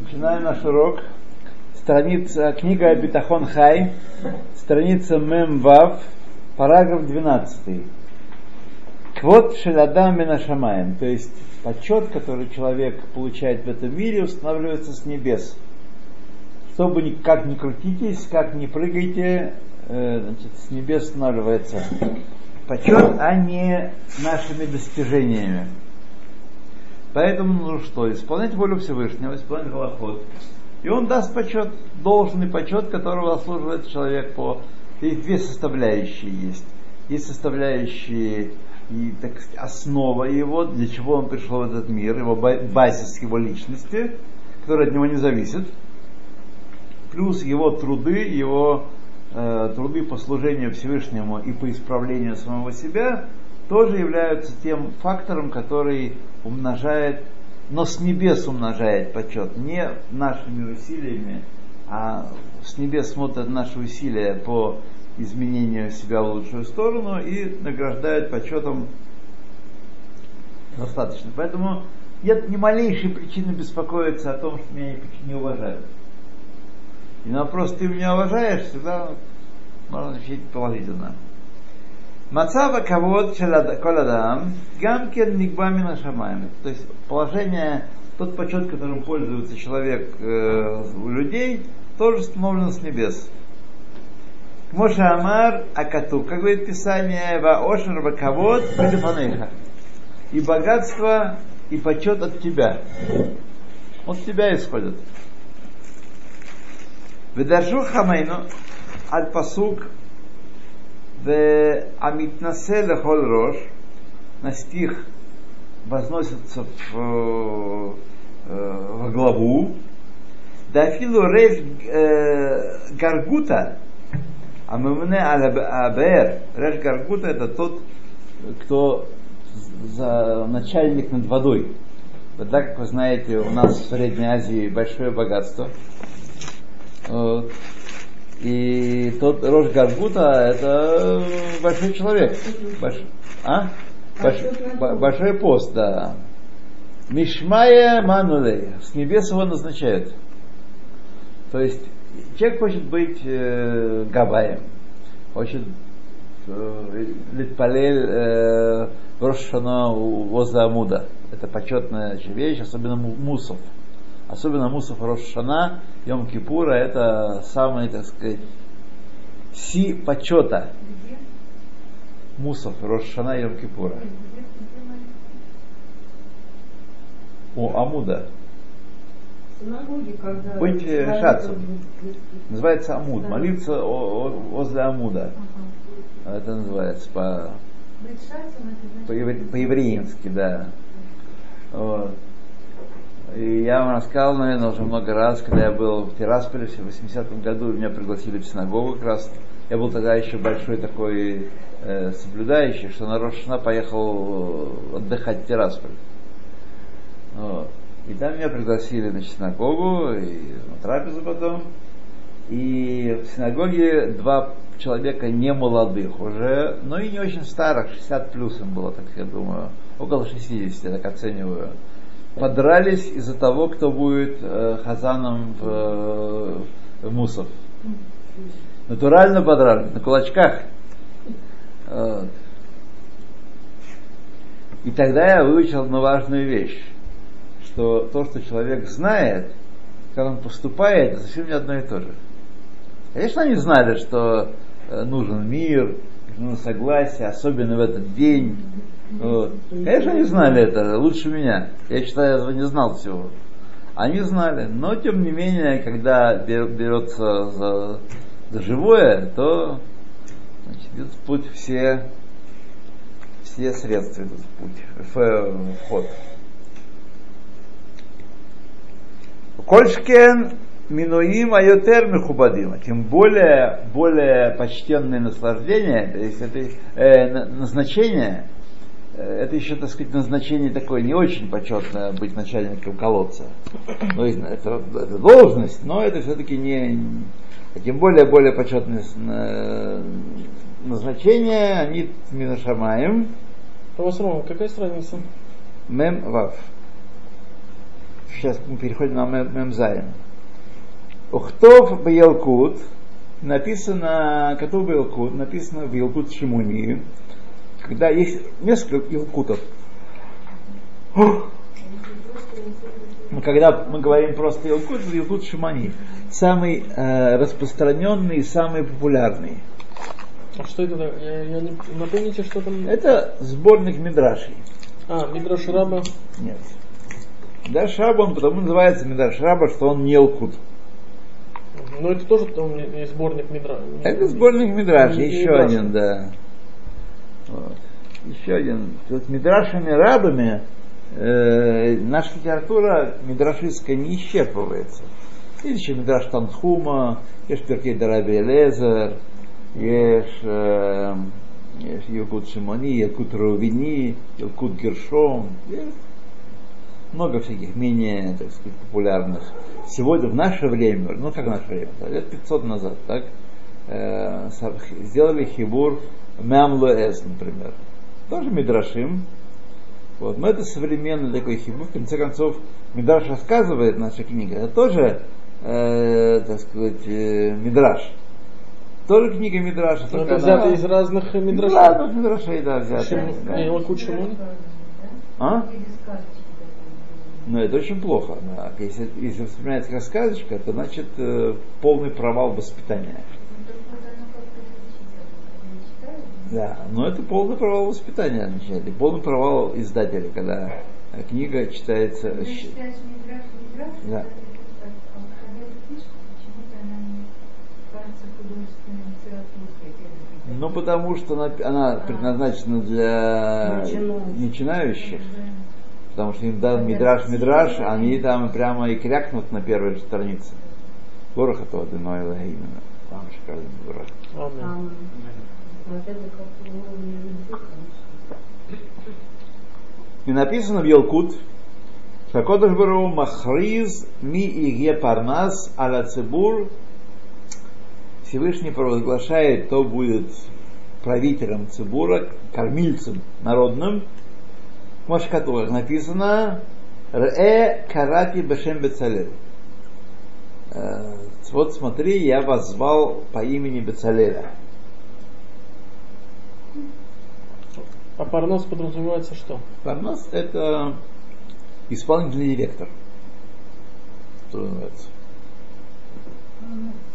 Начинаем наш урок. Страница, книга Битахон Хай, страница Мемвав, параграф 12. Квот Шеладам Минашамаем, то есть почет, который человек получает в этом мире, устанавливается с небес. Чтобы как ни крутитесь, как ни прыгайте, э, значит, с небес устанавливается почет, а не нашими достижениями. Поэтому нужно что? Исполнять волю Всевышнего, исполнять голоход. И он даст почет, должный почет, которого заслуживает человек по... И две составляющие есть. Есть составляющие и, так сказать, основа его, для чего он пришел в этот мир, его базис его личности, который от него не зависит, плюс его труды, его э, труды по служению Всевышнему и по исправлению самого себя, тоже являются тем фактором, который умножает, но с небес умножает почет, не нашими усилиями, а с небес смотрят наши усилия по изменению себя в лучшую сторону и награждают почетом достаточно. Поэтому нет ни малейшей причины беспокоиться о том, что меня не уважают. И на вопрос, ты меня уважаешь, всегда можно ответить положительно. Мацава кавод коладам, гамкен нигбамина шамами. То есть положение, тот почет, которым пользуется человек э, у людей, тоже установлено с небес. Моше Амар Акату, как говорит Писание, Ва Ошер Вакавод Белифанеха. И богатство, и почет от тебя. От тебя исходит. Ведаржу Хамейну Аль Пасук Амитнасе Лехол Рош на стих возносится в, в главу. Дафилу Рейш Гаргута а Мамне Абер, Реш Гаргута это тот, кто за начальник над водой. Вот так, как вы знаете, у нас в Средней Азии большое богатство. Вот. И тот Рош Гаргута это большой человек. Больш... А? Больш... Большой пост, да. Мишмая Манулей. С небес его назначают. То есть человек хочет быть э, габаем, хочет э, литпалель э, Рошана возле Амуда. Это почетная вещь, особенно мусов. Особенно мусов Рошана, Йом Кипура, это самый, так сказать, си почета. Мусов Рошана Йом Кипура. У Амуда. Быть шацем. Называется Амуд. Молиться возле Амуда. Это называется по, по, по-еврейски, да. Вот. И я вам рассказал, наверное, уже много раз, когда я был в Тирасполе в 80-м году, меня пригласили в синагогу как раз. Я был тогда еще большой такой э, соблюдающий, что на поехал э, отдыхать в Тирасполь. Вот. И там меня пригласили на синагогу, и на трапезу потом. И в синагоге два человека не молодых уже, но и не очень старых, 60 плюс им было, так я думаю, около 60, я так оцениваю. Подрались из-за того, кто будет э, хазаном в, э, в Мусов. Натурально подрались, на кулачках. Вот. И тогда я выучил одну важную вещь что то, что человек знает, как он поступает, совсем не одно и то же. Конечно, они знали, что э, нужен мир, нужно согласие, особенно в этот день. Вот. Конечно, они знали это лучше меня. Я считаю, этого не знал всего. Они знали, но тем не менее, когда берется за, за живое, то значит, идет в путь все, все средства идут в путь, в, в ход. Кольшкен минуим айотер мехубадима. Тем более, более почтенное наслаждение, то есть это э, назначение, э, это еще, так сказать, назначение такое не очень почетное быть начальником колодца. Ну, это, это должность, но это все-таки не, тем более более почетное э, назначение, они минашамаем. По-вашему, какая страница? Мем вав. Сейчас мы переходим на Мем- Мемзаем. Ухтов Баелкут, написано, Катув Баелкут, написано в Елкут Шимуни, когда есть несколько Елкутов. Но когда мы говорим просто Елкут, это Елкут Шимани. Самый э, распространенный и самый популярный. А что это? Я, я не... Напомните, что там? Это сборник Мидрашей. А, Мидраш Раба. Нет. Мидраш Раба, он потому называется Мидраш Раба, что он не Елкут. Ну это тоже там не- сборник Мидра. Это сборник Мидраш, еще Мидраш. один, да. Вот. Еще один. Тут Мидрашами рабами э, наша литература мидрашистская не исчерпывается. Есть еще Мидраш Танхума, есть Перкей Дараби Элезер, есть э, есть Якут Шимони, Якут Рувини, Якут Гершом. Есть много всяких менее, так сказать, популярных. Сегодня, в наше время, ну как в наше время, лет 500 назад, так, э, сделали хибур Мямлуэс, например. Тоже Мидрашим. Вот. Но это современный такой хибур. В конце концов, Мидраш рассказывает, наша книга, это тоже, э, так сказать, э, Мидраш. Тоже книга Мидраша. Но только это взято она- из разных Мидрашей. разных Мидрашей, да, взято. Шим- да. Шимони? А? Но это очень плохо. да. Если, если вспоминается как сказочка, то значит э, полный провал воспитания. Ну, так вот оно как-то звучит, я не читаю. Да, но это полный провал воспитания означает. И полный провал издателя, когда книга читается. Щ- читаешь Мидраш, Мидраш, Да. это а ты. Это Ну, потому что она, она предназначена для Начинающих. начинающих. Да. Потому что им дан мидраж, мидраж, они там прямо и крякнут на первой же странице. Гороха то одиной именно. Там шикарный мидраж. Аминь. И написано в Елкут, Шакодыш Бару Махриз Ми Иге Парнас Аля Цибур Всевышний провозглашает, кто будет правителем Цибура, кормильцем народным. Может, которых написано Ре Карати Бешем Бецалель. Э, Вот смотри, я вас звал по имени Бецалеля. А парнос подразумевается что? Парнас это исполнительный директор. Что называется.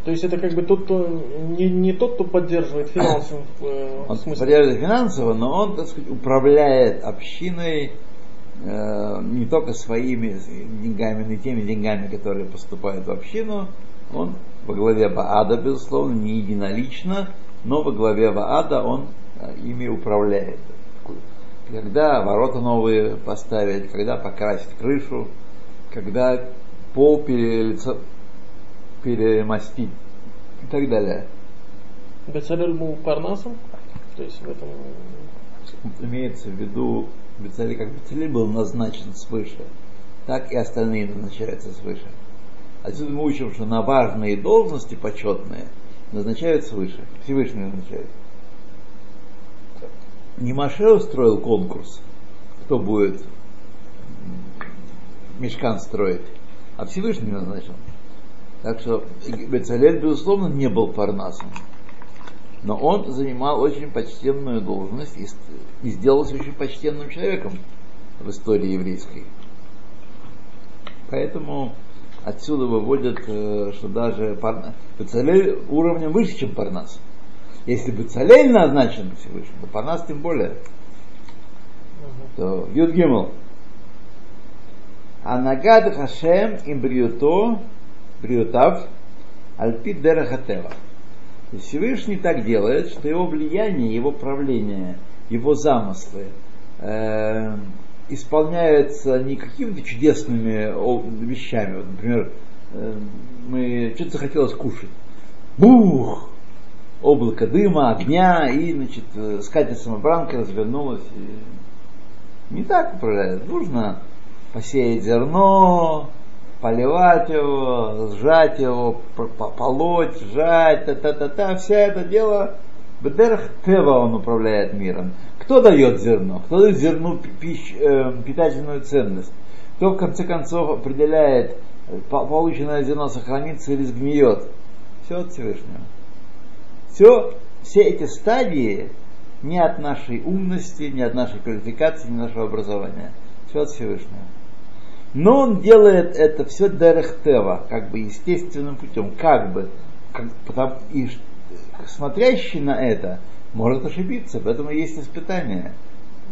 То есть это как бы тот, кто не, не тот, кто поддерживает финансово, э, Он смысле. поддерживает финансово, но он, так сказать, управляет общиной э, не только своими деньгами, но и теми деньгами, которые поступают в общину. Он во главе Баада, безусловно, не единолично, но во главе Баада он э, ими управляет. Когда ворота новые поставить, когда покрасить крышу, когда пол перелицо- перемостить и так далее. Бецалель был парнасом? То есть в этом... Имеется в виду, Бецалель, как Бецалель был назначен свыше, так и остальные назначаются свыше. Отсюда мы учим, что на важные должности почетные назначают свыше. Всевышний назначает. Не Маше устроил конкурс, кто будет мешкан строить, а Всевышний назначил. Так что Бецалель, безусловно, не был парнасом. Но он занимал очень почтенную должность и, и сделался очень почтенным человеком в истории еврейской. Поэтому отсюда выводят, э, что даже Парна... Бецалель уровнем выше, чем Парнас. Если Бецалель назначен Всевышним, то Парнас тем более. То Юд Гимл. Анагад Хашем им бриюто, бриютав, альпит дерахатева. Всевышний так делает, что его влияние, его правление, его замыслы э, исполняются не какими-то чудесными вещами. Вот, например, э, мы что-то захотелось кушать. Бух! Облако дыма, огня, и, значит, э, скатерть самобранка развернулась. И... Не так управляет. Нужно посеять зерно, поливать его, сжать его, п- п- полоть, сжать, та-та-та-та, вся это дело Бедерх Тева он управляет миром. Кто дает зерно? Кто дает зерну пи- пищ- э, питательную ценность? Кто в конце концов определяет, э, по- полученное зерно сохранится или сгниет? Все от Всевышнего. Все, все эти стадии не от нашей умности, не от нашей квалификации, не от нашего образования. Все от Всевышнего. Но он делает это все дерехтева, как бы естественным путем, как бы. Как, потому, и смотрящий на это может ошибиться, поэтому есть испытание.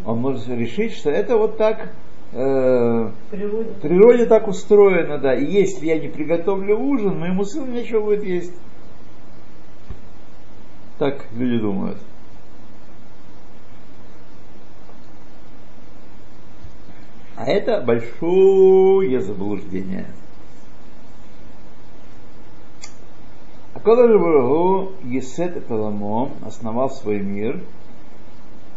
Он может решить, что это вот так э, в Природа. природе так устроено, да. И если я не приготовлю ужин, моему сыну нечего будет есть. Так люди думают. А это большое заблуждение. Акодыш Барагу Есет Паламо основал свой мир,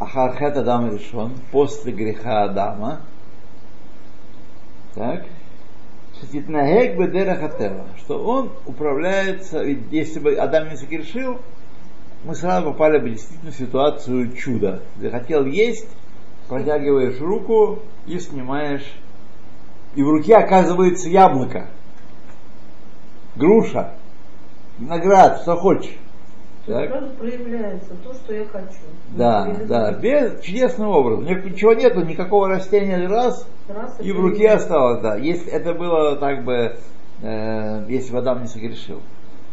Ахархет Адам решен, после греха Адама, так, Шатитнагек Бедера Хатева, что он управляется, ведь если бы Адам не согрешил, мы сразу попали бы действительно в ситуацию чуда. Захотел есть, протягиваешь руку и снимаешь, и в руке оказывается яблоко, груша, виноград, что хочешь. Так? Сразу проявляется то, что я хочу. Да, да, без чудесным образом. У него Ничего нету, никакого растения раз, Раз и в руке осталось, да. Если это было так бы, э, если бы Адам не согрешил.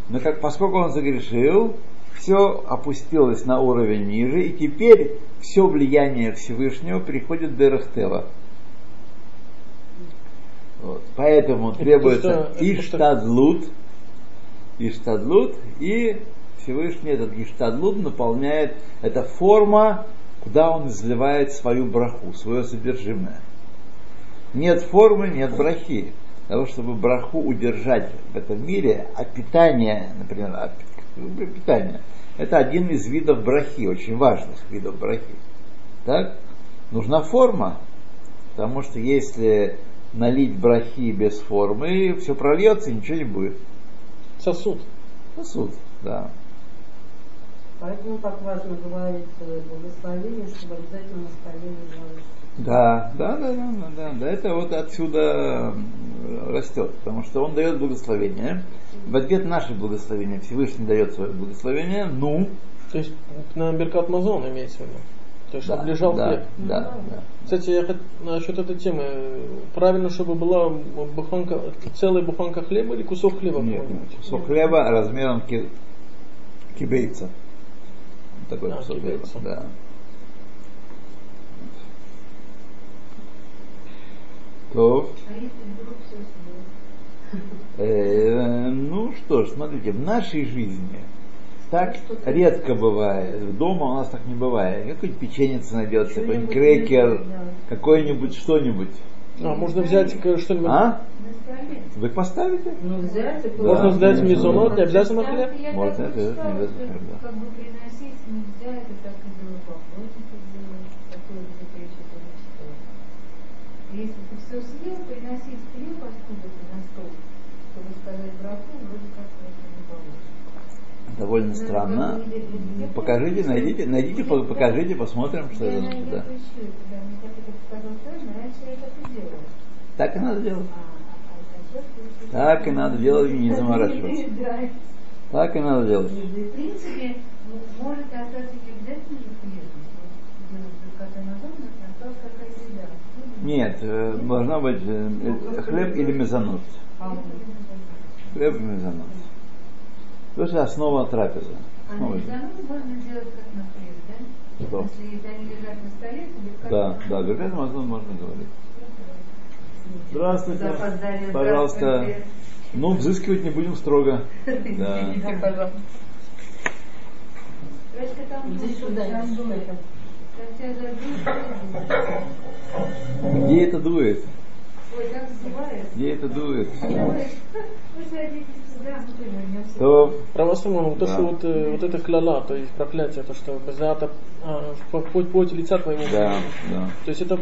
Но как, поскольку он согрешил, все опустилось на уровень ниже, и теперь все влияние Всевышнего приходит в Дерехтева. Вот. Поэтому Это требуется это Иштадлут, Иштадлут, и Всевышний этот Иштадлут наполняет, это форма, куда он изливает свою браху, свое содержимое. Нет формы, нет брахи. Для того, чтобы браху удержать в этом мире, а питание, например, а питание, это один из видов брахи, очень важных видов брахи. Так? Нужна форма, потому что если налить брахи без формы, все прольется, и ничего не будет. Сосуд. Сосуд, да. Поэтому так важно говорить э, благословение, чтобы обязательно на столе лежало. Да, да, да, да, да, да, да, это вот отсюда растет, потому что он дает благословение. В ответ наше благословение, Всевышний дает свое благословение, ну, То есть на Беркат Мазон имеется в виду. То есть, да, чтобы лежал да, хлеб. да, да. Кстати, я хот- насчет этой темы. Правильно, чтобы была буханка, целая буханка хлеба или кусок хлеба? Нет, какой-нибудь? кусок хлеба размером ки- кибейца. Такой А, кусок хлеба, кибейца. да. То, А если вдруг все ну что ж, смотрите, в нашей жизни так редко бывает. Дома у нас так не бывает. Какой-нибудь печенец найдется, какой-нибудь крекер, какой-нибудь что-нибудь. А, можно взять что-нибудь. А? Вы поставите? Ну, взять Да. Можно взять мезонот, не обязательно хлеб. Можно, это не обязательно, да. Как бы приносить нельзя, это так и было такое. Если ты все съел, приносить хлеб откуда-то на стол, чтобы сказать браку, вроде как это не получится. Довольно Ну, странно. я Покажите, найдите, найдите, по- покажите, посмотрим, что это. Да. так и надо делать. А, а Так и надо делать, и не заморачиваться. Так и надо делать. В принципе, м- может не обязательно. Ну, Нет, э, должна быть э, э, хлеб или мезонот. Хлеб и мезонот. Это основа трапезы. А мезонот можно делать как на хлеб, да? Что? Если они лежат на столе, то Да, да, беркат мазон можно говорить. Здравствуйте. Запоздали, Пожалуйста. здравствуйте. Ну, взыскивать не будем строго. Да. Где это дует? Где это дует? То Православно, вот то, Да. что вот, э, вот это кляла, то есть проклятие, то, что безата, а, в плоть лица твоего. да, да. То есть это,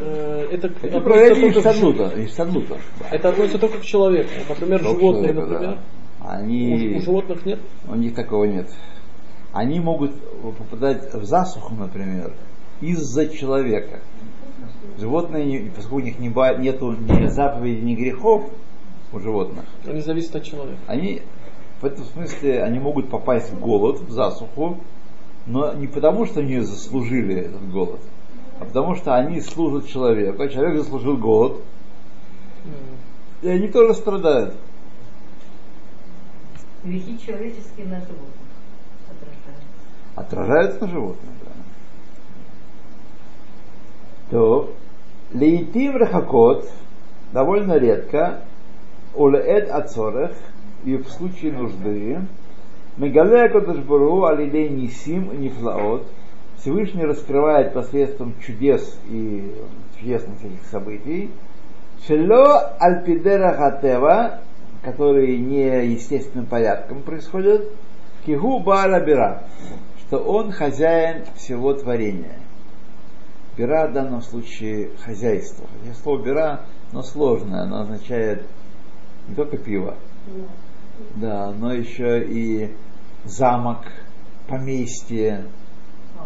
э, это, Это проявление только. Это относится только к человеку. Например, Только животные, человека, например. да. У, Они, у животных нет. у них такого нет. Они могут попадать в засуху, например, из-за человека. Животные, поскольку у них не нету ни заповедей, ни грехов у животных, Они зависят от человека. они в этом смысле они могут попасть в голод, в засуху, но не потому, что они заслужили этот голод, а потому что они служат человеку, а человек заслужил голод, и они тоже страдают. Грехи человеческие на животных отражаются. Отражаются на животных, да. То лейтим рахакот довольно редко, улеэт ацорех, и в случае нужды, мегалея кодашбуру алидей нисим и нифлаот, Всевышний раскрывает посредством чудес и чудесных этих событий, Шело альпидера хатева, которые не естественным порядком происходят, кигу бара бира, что он хозяин всего творения. Бира в данном случае хозяйство. Хотя слово бира, но сложное, оно означает не только пиво, да, но еще и замок, поместье,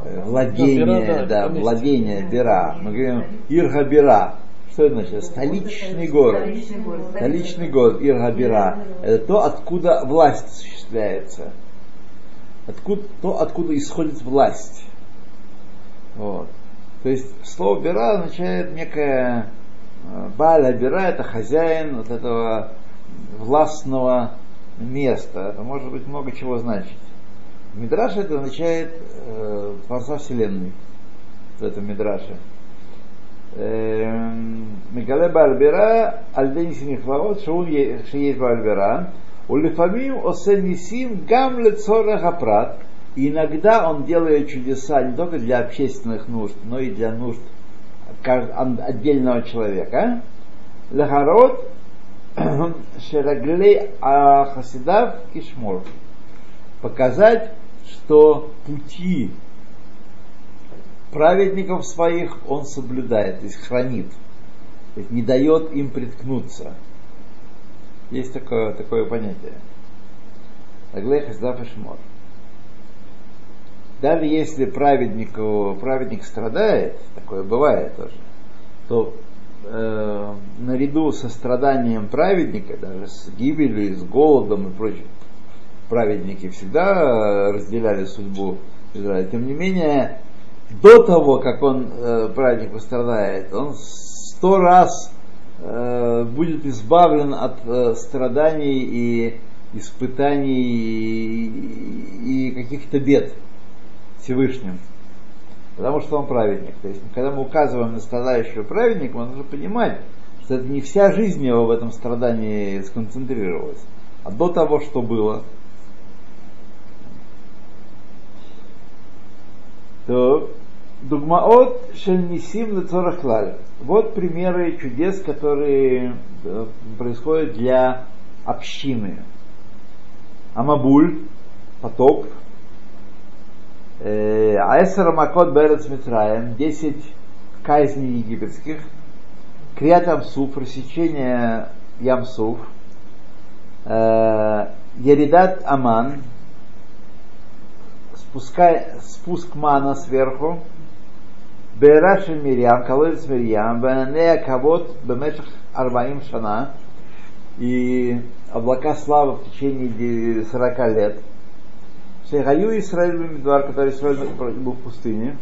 э, владение, Ну, бира, да, да, поместье. владение, бира. Мы говорим Ирга бира. Что это значит? Столичный город. Столичный город. Столичный город Ирга-Бира – это то, откуда власть осуществляется. Откуда, то, откуда исходит власть. Вот. То есть слово бира означает некое э, Баля бира это хозяин вот этого властного места. Это может быть много чего значить. Мидраш это означает э, Творца Вселенной в этом Мидраше. Эм, Микале Бальбера, Альдени Синихлаот, Шаун Шиес Бальбера, Улифамим Осенисим Гамле Цореха Прат, и иногда он делает чудеса не только для общественных нужд, но и для нужд отдельного человека. Лехарот шераглей хасидав кишмор. Показать, что пути праведников своих он соблюдает, то есть хранит, то есть не дает им приткнуться. Есть такое, такое понятие. Аглей Хаздав и Шмор. Даже если праведнику, праведник страдает, такое бывает тоже, то э, наряду со страданием праведника, даже с гибелью, и с голодом и прочим, праведники всегда разделяли судьбу Израиля. Тем не менее, до того, как он, э, праведник, пострадает, он сто раз э, будет избавлен от э, страданий и испытаний и, и каких-то бед Всевышним. Потому что он праведник. То есть, когда мы указываем на страдающего праведника, мы нужно понимать, что это не вся жизнь его в этом страдании сконцентрировалась, а до того, что было. То Дугмаот шельнисим лецорахлаль. Вот примеры чудес, которые э, происходят для общины. Амабуль, потоп, Аэсер Макот Берец Митраем, 10 казней египетских, Криат Амсуф, рассечение Ямсуф, э, Яридат Аман, спускай, спуск мана сверху, Бераши Мирьям, колодец Мирьям, Бенанея Кавод, Бемешах Арбаим Шана, и облака славы в течение 40 лет. Шехаю Исраиль Бемидвар, который Исраиль был в пустыне.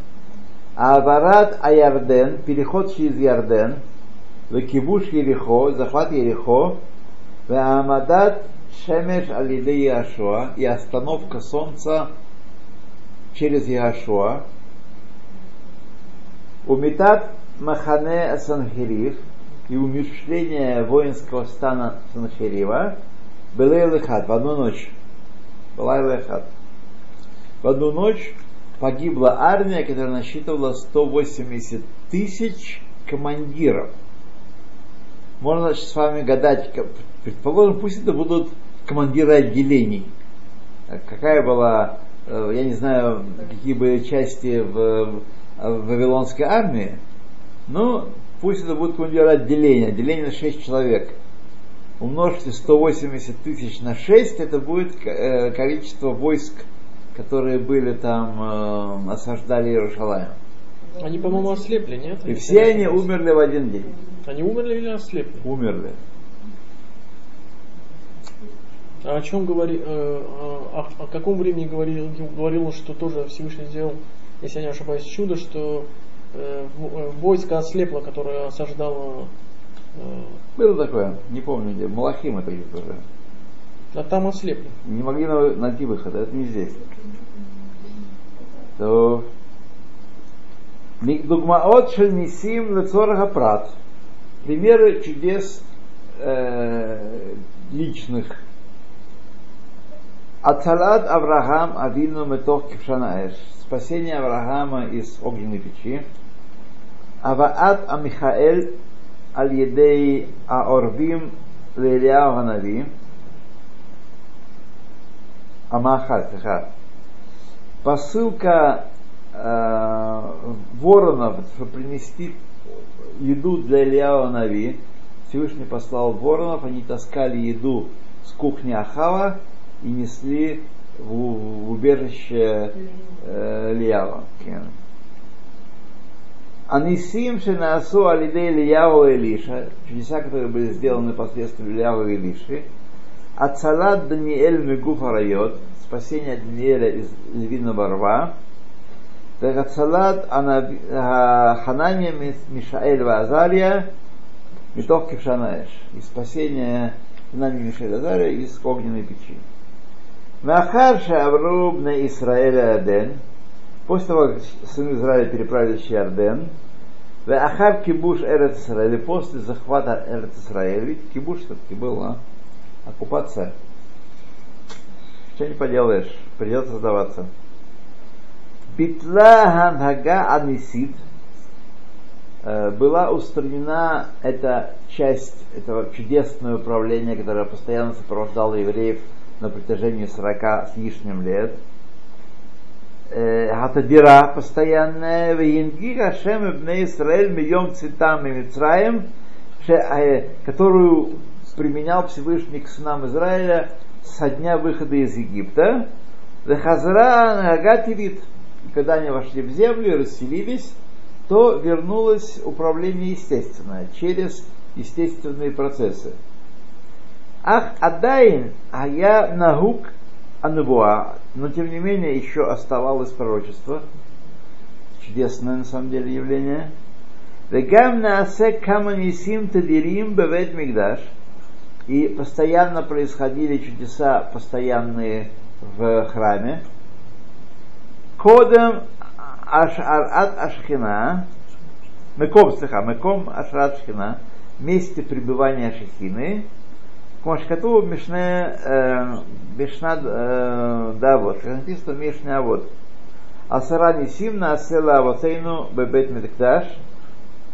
Аварат Аярден, переход через Ярден, Векибуш Ерехо, захват Ерехо, Веамадат Шемеш Алиде Яшуа и остановка солнца через Яшуа. Умитат Махане Санхирив и умершление воинского стана Санхирива было Лехат в одну ночь. Была Лехат. В одну ночь погибла армия, которая насчитывала 180 тысяч командиров. Можно с вами гадать, предположим, пусть это будут командиры отделений. А Какая была, э, я не знаю, какие были части в, в Вавилонской армии, но пусть это будут командиры отделения, отделение на 6 человек. Умножьте 180 тысяч на 6, это будет э, количество войск, которые были там, э, осаждали Иерушалаем. Они, по-моему, ослепли, нет? И все они умерли в один день. Они умерли или ослепли? Умерли. А о чем говори, э, о, о каком времени говорил, говорил, что тоже Всевышний сделал, если я не ошибаюсь, чудо, что э, э, войско ослепло, которое осаждало. э, Было такое, не помню где, Малахим это где-то уже. А там ослепли. Не могли на- найти выхода, это не здесь. То Дугмаот шельнисим лецорага прат. Примеры чудес э, личных. Ацалат Авраам Авину Метох Кившанаэш. Спасение Авраама из огненной печи. Аваат Амихаэль Аль-Едей Аорвим Лелиау Ханави. Амахат, ха. Посылка э, воронов, принести еду для Ильява Нави. Всевышний послал воронов, они таскали еду с кухни Ахава и несли в, в убежище э, Ильява. Анисим Шенасу Алиде Ильяву и Илиша, чудеса, которые были сделаны посредством Ильяву и Илиши, Ацалат Даниэль Мегуфа Райот, спасение Даниэля из львиного рва, Ацалат Ханания Мишаэль Вазария, Митох Кившанаэш, и спасение Ханания Мишаэль Вазария из огненной печи. Махар Шавруб на Исраэля Аден, после того, как сыны Израиля переправились через Ярден, в Ахар Кибуш Эрет Исраэль, после захвата Эрет Исраэль, ведь Кибуш все-таки был, а? Оккупация. Что не поделаешь, придется сдаваться. Битла Ханхага Анисид была устранена эта часть этого чудесного управления, которое постоянно сопровождало евреев на протяжении 40 с лишним лет. Хатадира постоянная, Вейнги Хашем Ибне Исраэль Мием Цветам и Мицраем, которую применял Всевышний к сынам Израиля со дня выхода из Египта. Захазра Нагативит, когда они вошли в землю и расселились, то вернулось управление естественное, через естественные процессы. Ах, Адайн, а я нагук анвуа, но тем не менее еще оставалось пророчество, чудесное на самом деле явление. Вегам наасе каманисим тадирим бевет мигдаш, и постоянно происходили чудеса, постоянные в храме. Кодом Ашарат Ашхина, Меком, слыха, Меком Ашарат Ашхина, месте пребывания Шехины, Кумашкату Мишне Мишна Давот, как написано Мишне Авод. Асара Нисим на Асела Авотейну Бебет Медекташ,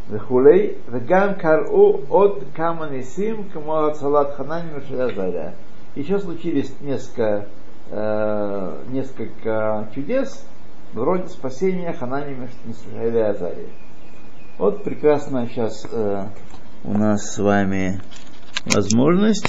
וכולי, וגם קראו עוד כמה ניסים כמו הצלת חננים ושל Азария. Еще случились несколько, э, несколько чудес, вроде спасения Ханани Мишаэля и Азария. Вот прекрасно сейчас э, у нас с вами возможность